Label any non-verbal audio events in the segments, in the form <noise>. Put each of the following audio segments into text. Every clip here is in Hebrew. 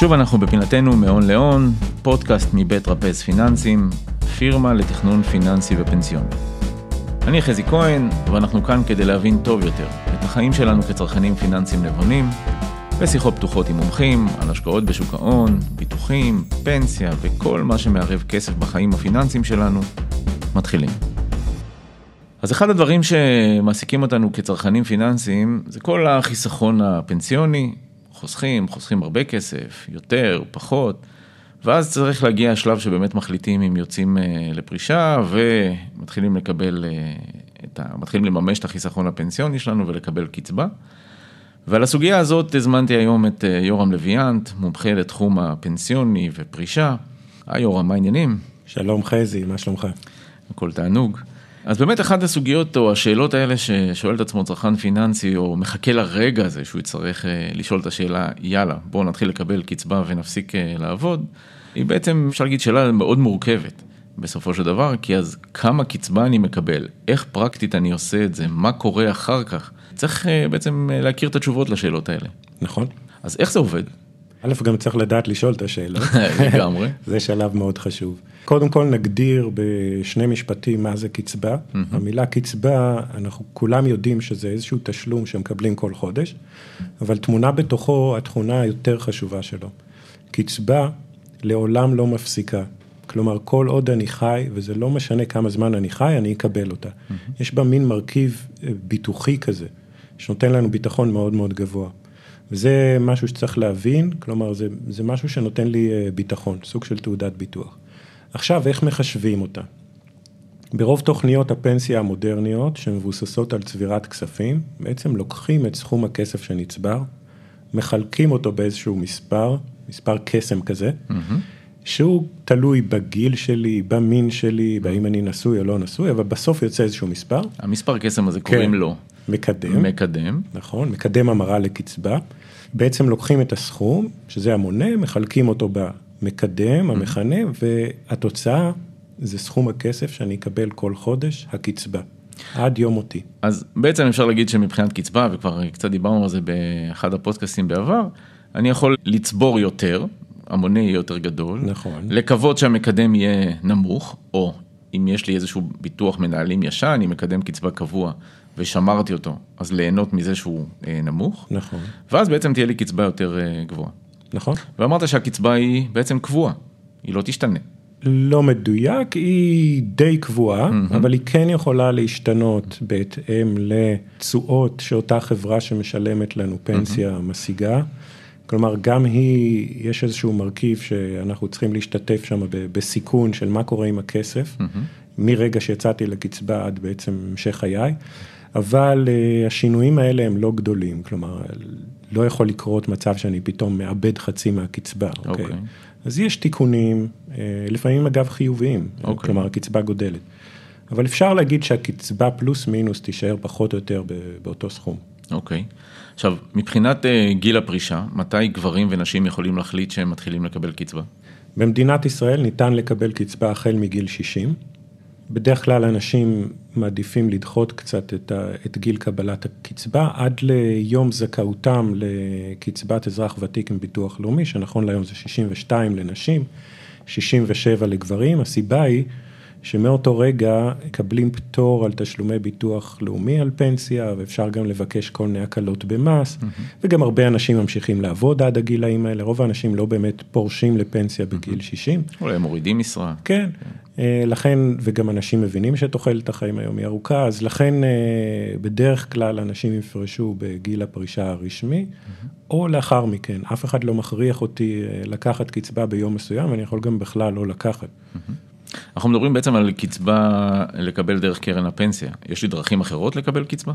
שוב אנחנו בפינתנו מהון להון, פודקאסט מבית רפז פיננסים, פירמה לתכנון פיננסי ופנסיוני. אני חזי כהן, ואנחנו כאן כדי להבין טוב יותר את החיים שלנו כצרכנים פיננסיים נבונים, בשיחות פתוחות עם מומחים על השקעות בשוק ההון, ביטוחים, פנסיה וכל מה שמערב כסף בחיים הפיננסיים שלנו, מתחילים. אז אחד הדברים שמעסיקים אותנו כצרכנים פיננסיים זה כל החיסכון הפנסיוני, חוסכים, חוסכים הרבה כסף, יותר, פחות, ואז צריך להגיע השלב שבאמת מחליטים אם יוצאים אה, לפרישה ומתחילים לקבל, אה, את ה... מתחילים לממש את החיסכון הפנסיוני שלנו ולקבל קצבה. ועל הסוגיה הזאת הזמנתי היום את אה, יורם לויאנט, מומחה לתחום הפנסיוני ופרישה. היי יורם, מה העניינים? שלום חזי, מה שלומך? הכל תענוג. אז באמת אחת הסוגיות או השאלות האלה ששואל את עצמו צרכן פיננסי או מחכה לרגע הזה שהוא יצטרך אה, לשאול את השאלה יאללה בואו נתחיל לקבל קצבה ונפסיק אה, לעבוד, היא בעצם אפשר להגיד שאלה מאוד מורכבת בסופו של דבר כי אז כמה קצבה אני מקבל, איך פרקטית אני עושה את זה, מה קורה אחר כך, צריך אה, בעצם להכיר את התשובות לשאלות האלה. נכון. אז איך זה עובד? א', גם צריך לדעת לשאול את השאלות. <laughs> לגמרי. <laughs> זה שלב מאוד חשוב. קודם כל נגדיר בשני משפטים מה זה קצבה. Mm-hmm. המילה קצבה, אנחנו כולם יודעים שזה איזשהו תשלום שמקבלים כל חודש, אבל תמונה בתוכו התכונה היותר חשובה שלו. קצבה לעולם לא מפסיקה. כלומר, כל עוד אני חי, וזה לא משנה כמה זמן אני חי, אני אקבל אותה. Mm-hmm. יש בה מין מרכיב אה, ביטוחי כזה, שנותן לנו ביטחון מאוד מאוד גבוה. וזה משהו שצריך להבין, כלומר זה, זה משהו שנותן לי אה, ביטחון, סוג של תעודת ביטוח. עכשיו, איך מחשבים אותה? ברוב תוכניות הפנסיה המודרניות שמבוססות על צבירת כספים, בעצם לוקחים את סכום הכסף שנצבר, מחלקים אותו באיזשהו מספר, מספר קסם כזה, mm-hmm. שהוא תלוי בגיל שלי, במין שלי, באם אני נשוי או לא נשוי, אבל בסוף יוצא איזשהו מספר. המספר קסם הזה כן. קוראים לו. מקדם. מקדם. נכון, מקדם המרה לקצבה. בעצם לוקחים את הסכום, שזה המונה, מחלקים אותו במקדם, המכנה, והתוצאה זה סכום הכסף שאני אקבל כל חודש, הקצבה. עד יום מותי. אז בעצם אפשר להגיד שמבחינת קצבה, וכבר קצת דיברנו על זה באחד הפודקאסטים בעבר, אני יכול לצבור יותר, המונה יהיה יותר גדול. נכון. לקוות שהמקדם יהיה נמוך, או אם יש לי איזשהו ביטוח מנהלים ישן, עם מקדם קצבה קבוע, ושמרתי אותו, אז ליהנות מזה שהוא אה, נמוך. נכון. ואז בעצם תהיה לי קצבה יותר אה, גבוהה. נכון. ואמרת שהקצבה היא בעצם קבועה, היא לא תשתנה. לא מדויק, היא די קבועה, mm-hmm. אבל היא כן יכולה להשתנות בהתאם לתשואות שאותה חברה שמשלמת לנו פנסיה mm-hmm. משיגה. כלומר, גם היא, יש איזשהו מרכיב שאנחנו צריכים להשתתף שם בסיכון של מה קורה עם הכסף, mm-hmm. מרגע שיצאתי לקצבה עד בעצם המשך חיי. אבל uh, השינויים האלה הם לא גדולים, כלומר, לא יכול לקרות מצב שאני פתאום מאבד חצי מהקצבה, אוקיי? Okay. אוקיי. אז יש תיקונים, uh, לפעמים אגב חיוביים, okay. אוקיי. כלומר הקצבה גודלת. אבל אפשר להגיד שהקצבה פלוס מינוס תישאר פחות או יותר באותו סכום. אוקיי. Okay. עכשיו, מבחינת uh, גיל הפרישה, מתי גברים ונשים יכולים להחליט שהם מתחילים לקבל קצבה? במדינת ישראל ניתן לקבל קצבה החל מגיל 60. בדרך כלל אנשים מעדיפים לדחות קצת את, ה, את גיל קבלת הקצבה עד ליום זכאותם לקצבת אזרח ותיק עם ביטוח לאומי, שנכון להיום זה 62 לנשים, 67 לגברים, הסיבה היא שמאותו רגע מקבלים פטור על תשלומי ביטוח לאומי על פנסיה, ואפשר גם לבקש כל מיני הקלות במס, mm-hmm. וגם הרבה אנשים ממשיכים לעבוד עד הגילאים האלה, רוב האנשים לא באמת פורשים לפנסיה בגיל mm-hmm. 60. אולי הם מורידים משרה. כן, אה, לכן, וגם אנשים מבינים שתוחלת החיים היום היא ארוכה, אז לכן אה, בדרך כלל אנשים יפרשו בגיל הפרישה הרשמי, mm-hmm. או לאחר מכן, אף אחד לא מכריח אותי אה, לקחת קצבה ביום מסוים, אני יכול גם בכלל לא לקחת. Mm-hmm. אנחנו מדברים בעצם על קצבה לקבל דרך קרן הפנסיה, יש לי דרכים אחרות לקבל קצבה?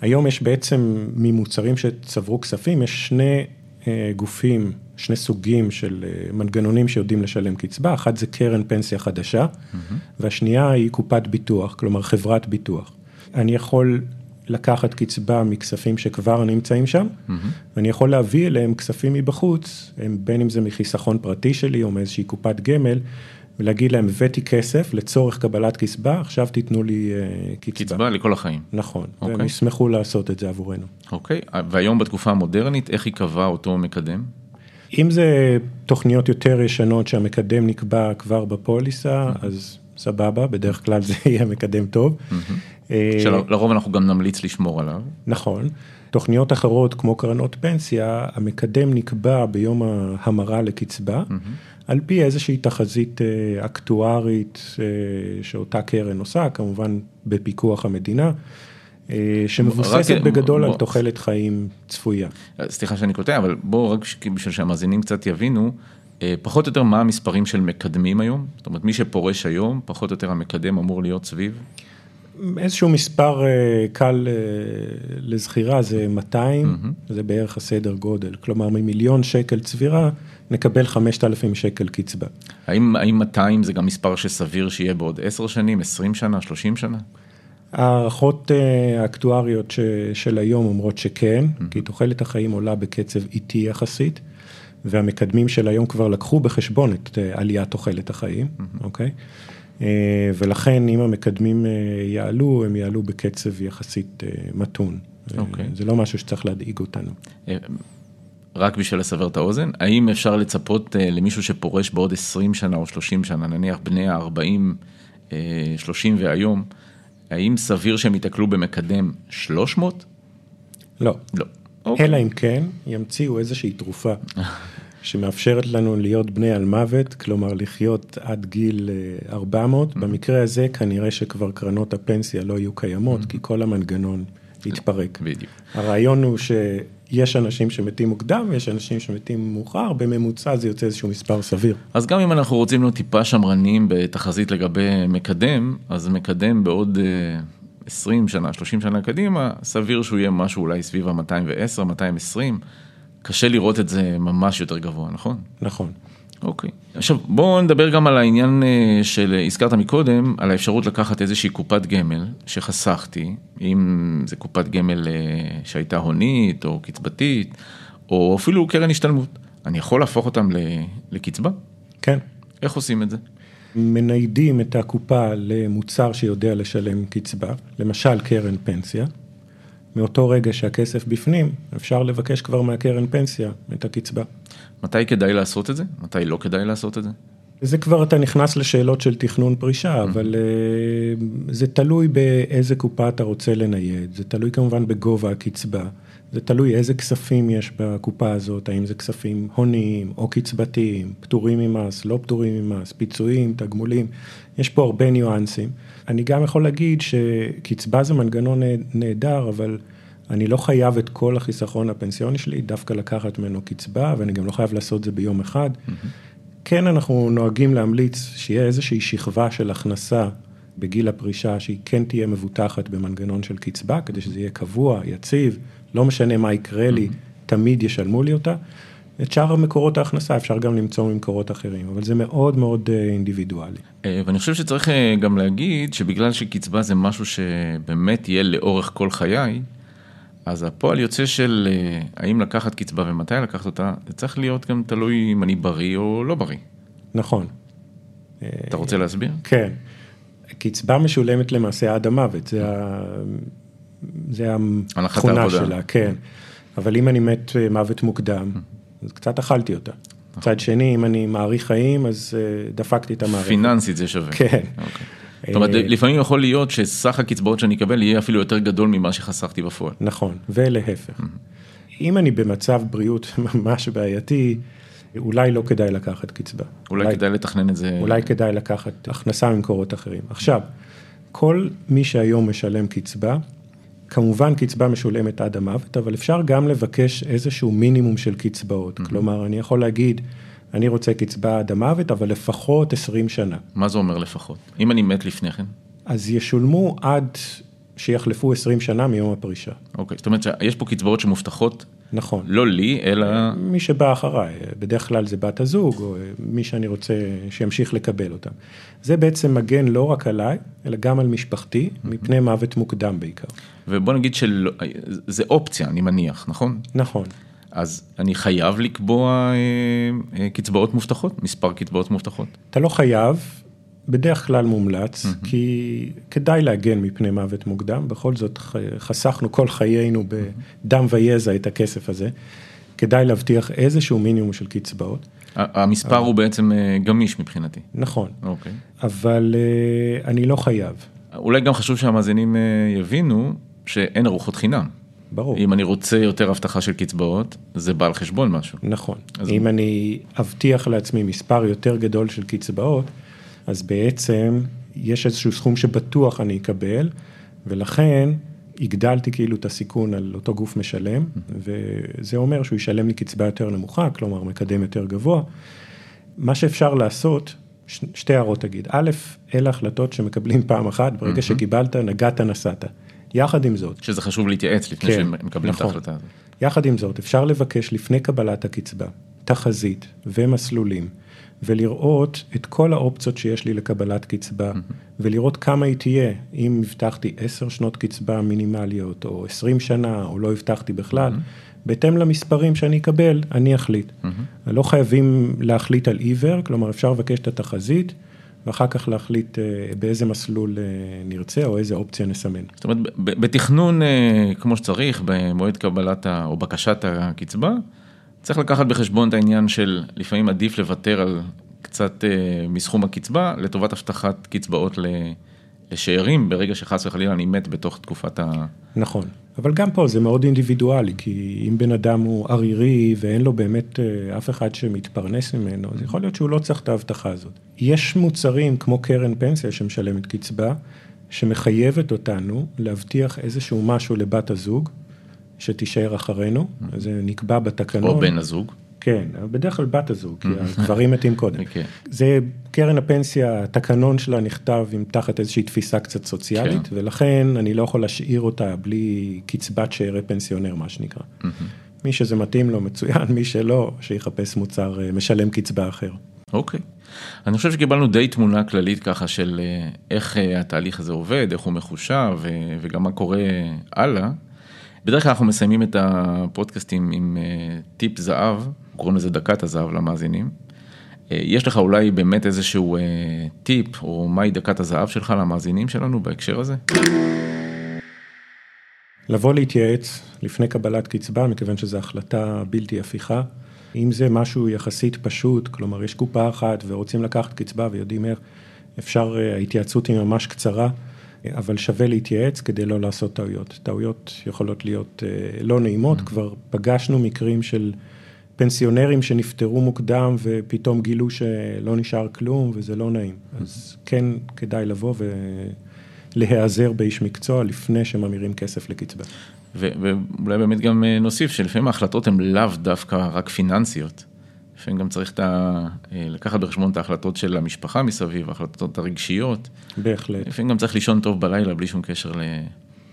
היום יש בעצם ממוצרים שצברו כספים, יש שני אה, גופים, שני סוגים של אה, מנגנונים שיודעים לשלם קצבה, אחת זה קרן פנסיה חדשה, mm-hmm. והשנייה היא קופת ביטוח, כלומר חברת ביטוח. אני יכול לקחת קצבה מכספים שכבר נמצאים שם, mm-hmm. ואני יכול להביא אליהם כספים מבחוץ, בין אם זה מחיסכון פרטי שלי או מאיזושהי קופת גמל, ולהגיד להם, הבאתי כסף לצורך קבלת קצבה, עכשיו תיתנו לי uh, קצבה. קצבה לכל החיים. נכון, okay. והם אוקיי. ישמחו לעשות את זה עבורנו. אוקיי, okay. והיום בתקופה המודרנית, איך ייקבע אותו מקדם? אם זה תוכניות יותר ישנות שהמקדם נקבע כבר בפוליסה, אז סבבה, בדרך כלל זה יהיה מקדם טוב. אה, שלרוב אנחנו גם נמליץ לשמור עליו. נכון. תוכניות אחרות כמו קרנות פנסיה, המקדם נקבע ביום ההמרה לקצבה, על פי איזושהי תחזית אה, אקטוארית אה, שאותה קרן עושה, כמובן בפיקוח המדינה. שמבוססת רק, בגדול בוא, על תוחלת חיים צפויה. סליחה שאני קוטע, אבל בואו רק בשביל שהמאזינים קצת יבינו, פחות או יותר מה המספרים של מקדמים היום? זאת אומרת, מי שפורש היום, פחות או יותר המקדם אמור להיות סביב? איזשהו מספר אה, קל אה, לזכירה זה 200, mm-hmm. זה בערך הסדר גודל, כלומר ממיליון שקל צבירה נקבל 5,000 שקל קצבה. האם, האם 200 זה גם מספר שסביר שיהיה בעוד 10 שנים, 20 שנה, 30 שנה? הערכות אה, האקטואריות של היום אומרות שכן, mm-hmm. כי תוחלת החיים עולה בקצב איטי יחסית, והמקדמים של היום כבר לקחו בחשבון את עליית תוחלת החיים, mm-hmm. אוקיי? אה, ולכן אם המקדמים אה, יעלו, הם יעלו בקצב יחסית אה, מתון. Okay. אוקיי. זה לא משהו שצריך להדאיג אותנו. רק בשביל לסבר את האוזן, האם אפשר לצפות למישהו שפורש בעוד 20 שנה או 30 שנה, נניח בני ה-40, 30 והיום, האם סביר שהם ייתקלו במקדם 300? לא. לא. Okay. אוקיי. אלא אם כן ימציאו איזושהי תרופה <laughs> שמאפשרת לנו להיות בני על מוות, כלומר לחיות עד גיל 400. Mm-hmm. במקרה הזה כנראה שכבר קרנות הפנסיה לא יהיו קיימות, mm-hmm. כי כל המנגנון יתפרק. בדיוק. הרעיון הוא שיש אנשים שמתים מוקדם ויש אנשים שמתים מאוחר, בממוצע זה יוצא איזשהו מספר סביר. אז גם אם אנחנו רוצים להיות טיפה שמרנים בתחזית לגבי מקדם, אז מקדם בעוד 20 אה, שנה, 30 שנה קדימה, סביר שהוא יהיה משהו אולי סביב ה-210, 220. קשה לראות את זה ממש יותר גבוה, נכון? נכון. אוקיי. עכשיו בואו נדבר גם על העניין אה, של, הזכרת מקודם, על האפשרות לקחת איזושהי קופת גמל שחסכתי, אם זה קופת גמל אה, שהייתה הונית או קצבתית, או אפילו קרן השתלמות. אני יכול להפוך אותם לקצבה? כן. איך עושים את זה? מניידים את הקופה למוצר שיודע לשלם קצבה, למשל קרן פנסיה. מאותו רגע שהכסף בפנים, אפשר לבקש כבר מהקרן פנסיה את הקצבה. מתי כדאי לעשות את זה? מתי לא כדאי לעשות את זה? זה כבר אתה נכנס לשאלות של תכנון פרישה, אבל uh, זה תלוי באיזה קופה אתה רוצה לנייד, זה תלוי כמובן בגובה הקצבה, זה תלוי איזה כספים יש בקופה הזאת, האם זה כספים הוניים או קצבתיים, פטורים ממס, לא פטורים ממס, פיצויים, תגמולים, יש פה הרבה ניואנסים. אני גם יכול להגיד שקצבה זה מנגנון נהדר, אבל אני לא חייב את כל החיסכון הפנסיוני שלי דווקא לקחת ממנו קצבה, ואני גם לא חייב לעשות את זה ביום אחד. Mm-hmm. כן, אנחנו נוהגים להמליץ שיהיה איזושהי שכבה של הכנסה בגיל הפרישה, שהיא כן תהיה מבוטחת במנגנון של קצבה, כדי שזה יהיה קבוע, יציב, לא משנה מה יקרה לי, mm-hmm. תמיד ישלמו לי אותה. את שאר המקורות ההכנסה אפשר גם למצוא ממקורות אחרים, אבל זה מאוד מאוד אה, אינדיבידואלי. אה, ואני חושב שצריך אה, גם להגיד שבגלל שקצבה זה משהו שבאמת יהיה לאורך כל חיי, אז הפועל יוצא של האם לקחת קצבה ומתי לקחת אותה, זה צריך להיות גם תלוי אם אני בריא או לא בריא. נכון. אתה רוצה להסביר? כן. קצבה משולמת למעשה עד המוות, זה, ה... זה התכונה שלה, כן. אבל אם אני מת מוות מוקדם, אז קצת אכלתי אותה. מצד שני, אם אני מעריך חיים, אז אה, דפקתי את המערכת. פיננסית זה שווה. כן. אוקיי. זאת אומרת, אה, לפעמים יכול להיות שסך הקצבאות שאני אקבל יהיה אפילו יותר גדול ממה שחסכתי בפועל. נכון, ולהפך. אם אני במצב בריאות <laughs> ממש בעייתי, אולי לא כדאי לקחת קצבה. אולי, אולי כדאי לתכנן את זה. אולי כדאי לקחת הכנסה ממקורות אחרים. עכשיו, כל מי שהיום משלם קצבה, כמובן קצבה משולמת עד המוות, אבל אפשר גם לבקש איזשהו מינימום של קצבאות. Mm-hmm. כלומר, אני יכול להגיד, אני רוצה קצבה עד המוות, אבל לפחות 20 שנה. מה זה אומר לפחות? אם אני מת לפני כן? אז ישולמו עד שיחלפו 20 שנה מיום הפרישה. אוקיי, זאת אומרת שיש פה קצבאות שמובטחות נכון. לא לי, אלא... מי שבא אחריי, בדרך כלל זה בת הזוג, או מי שאני רוצה שימשיך לקבל אותם. זה בעצם מגן לא רק עליי, אלא גם על משפחתי, מפני מוות מוקדם בעיקר. ובוא נגיד שזה אופציה, אני מניח, נכון? נכון. אז אני חייב לקבוע אה, אה, קצבאות מובטחות, מספר קצבאות מובטחות. אתה לא חייב, בדרך כלל מומלץ, mm-hmm. כי כדאי להגן מפני מוות מוקדם, בכל זאת חסכנו כל חיינו בדם ויזע את הכסף הזה. כדאי להבטיח איזשהו מינימום של קצבאות. המספר הוא בעצם אה, גמיש מבחינתי. נכון, אוקיי. אבל אה, אני לא חייב, אולי גם חשוב שהמאזינים אה, יבינו שאין ארוחות חינם. ברור. אם אני רוצה יותר הבטחה של קצבאות, זה בא על חשבון משהו. נכון, אז- אם אני אבטיח לעצמי מספר יותר גדול של קצבאות, אז בעצם יש איזשהו סכום שבטוח אני אקבל, ולכן הגדלתי כאילו את הסיכון על אותו גוף משלם, וזה אומר שהוא ישלם לי קצבה יותר נמוכה, כלומר מקדם יותר גבוה. מה שאפשר לעשות, ש- שתי הערות תגיד, א', אלה החלטות שמקבלים פעם אחת, ברגע שקיבלת, נגעת, נסעת. יחד עם זאת, שזה חשוב להתייעץ לפני כן, שמקבלים את נכון. ההחלטה הזאת. יחד עם זאת, אפשר לבקש לפני קבלת הקצבה, תחזית ומסלולים, ולראות את כל האופציות שיש לי לקבלת קצבה, ולראות כמה היא תהיה, אם הבטחתי 10 שנות קצבה מינימליות, או 20 שנה, או לא הבטחתי בכלל, בהתאם למספרים שאני אקבל, אני אחליט. לא חייבים להחליט על עיוור, כלומר אפשר לבקש את התחזית, ואחר כך להחליט אה, באיזה מסלול אה, נרצה, או איזה אופציה נסמן. זאת אומרת, בתכנון אה, כמו שצריך, במועד קבלת ה- או בקשת הקצבה, צריך לקחת בחשבון את העניין של לפעמים עדיף לוותר על קצת אה, מסכום הקצבה לטובת הבטחת קצבאות לשאירים, ברגע שחס וחלילה אני מת בתוך תקופת ה... נכון, אבל גם פה זה מאוד אינדיבידואלי, כי אם בן אדם הוא ערירי ואין לו באמת אה, אף אחד שמתפרנס ממנו, אז יכול להיות שהוא לא צריך את ההבטחה הזאת. יש מוצרים כמו קרן פנסיה שמשלמת קצבה, שמחייבת אותנו להבטיח איזשהו משהו לבת הזוג, שתישאר אחרינו, זה נקבע בתקנון. או בן הזוג. כן, בדרך כלל בת הזוג, כי הגברים מתים קודם. כן. <laughs> זה קרן הפנסיה, התקנון שלה נכתב עם תחת איזושהי תפיסה קצת סוציאלית, כן. ולכן אני לא יכול להשאיר אותה בלי קצבת שאירי פנסיונר, מה שנקרא. מי שזה מתאים לו מצוין, מי שלא, שיחפש מוצר אה, משלם קצבה אחר. אוקיי. אני חושב שקיבלנו די תמונה כללית ככה של אה, איך אה, התהליך הזה עובד, איך הוא מחושב וגם מה קורה הלאה. בדרך כלל אנחנו מסיימים את הפודקאסטים עם אה, טיפ זהב, קוראים לזה דקת הזהב למאזינים. אה, יש לך אולי באמת איזשהו אה, טיפ, או מהי דקת הזהב שלך למאזינים שלנו בהקשר הזה? לבוא להתייעץ לפני קבלת קצבה, מכיוון שזו החלטה בלתי הפיכה. אם זה משהו יחסית פשוט, כלומר יש קופה אחת ורוצים לקחת קצבה ויודעים איך, אפשר, ההתייעצות היא ממש קצרה, אבל שווה להתייעץ כדי לא לעשות טעויות. טעויות יכולות להיות אה, לא נעימות, כבר פגשנו מקרים של פנסיונרים שנפטרו מוקדם ופתאום גילו שלא נשאר כלום וזה לא נעים. אז כן כדאי לבוא ולהיעזר באיש מקצוע לפני שממירים כסף לקצבה. ואולי באמת גם אה, נוסיף שלפעמים ההחלטות הן לאו דווקא רק פיננסיות. לפעמים גם צריך את ה... אה, לקחת בחשבון את ההחלטות של המשפחה מסביב, ההחלטות הרגשיות. בהחלט, לפעמים גם צריך לישון טוב בלילה בלי שום קשר ל...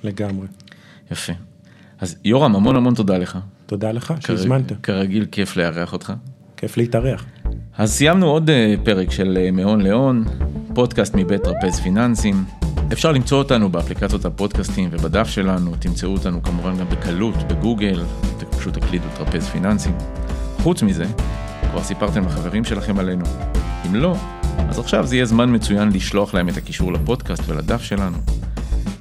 לגמרי. יפה. אז יורם, המון המון תודה לך. תודה לך שהזמנת, כרגיל כיף לארח אותך. כיף להתארח. אז סיימנו עוד אה, פרק של אה, מהון להון, פודקאסט מבית טרפז פיננסים. אפשר למצוא אותנו באפליקציות הפודקאסטים ובדף שלנו, תמצאו אותנו כמובן גם בקלות, בגוגל, פשוט תקלידו טרפז פיננסים. חוץ מזה, כבר סיפרתם לחברים שלכם עלינו. אם לא, אז עכשיו זה יהיה זמן מצוין לשלוח להם את הקישור לפודקאסט ולדף שלנו.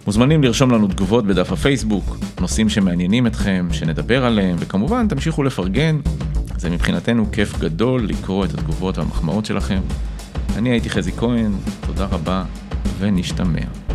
מוזמנים לרשום לנו תגובות בדף הפייסבוק, נושאים שמעניינים אתכם, שנדבר עליהם, וכמובן תמשיכו לפרגן. זה מבחינתנו כיף גדול לקרוא את התגובות והמחמאות שלכם. אני הייתי חזי כהן, תודה רבה ונשתמע.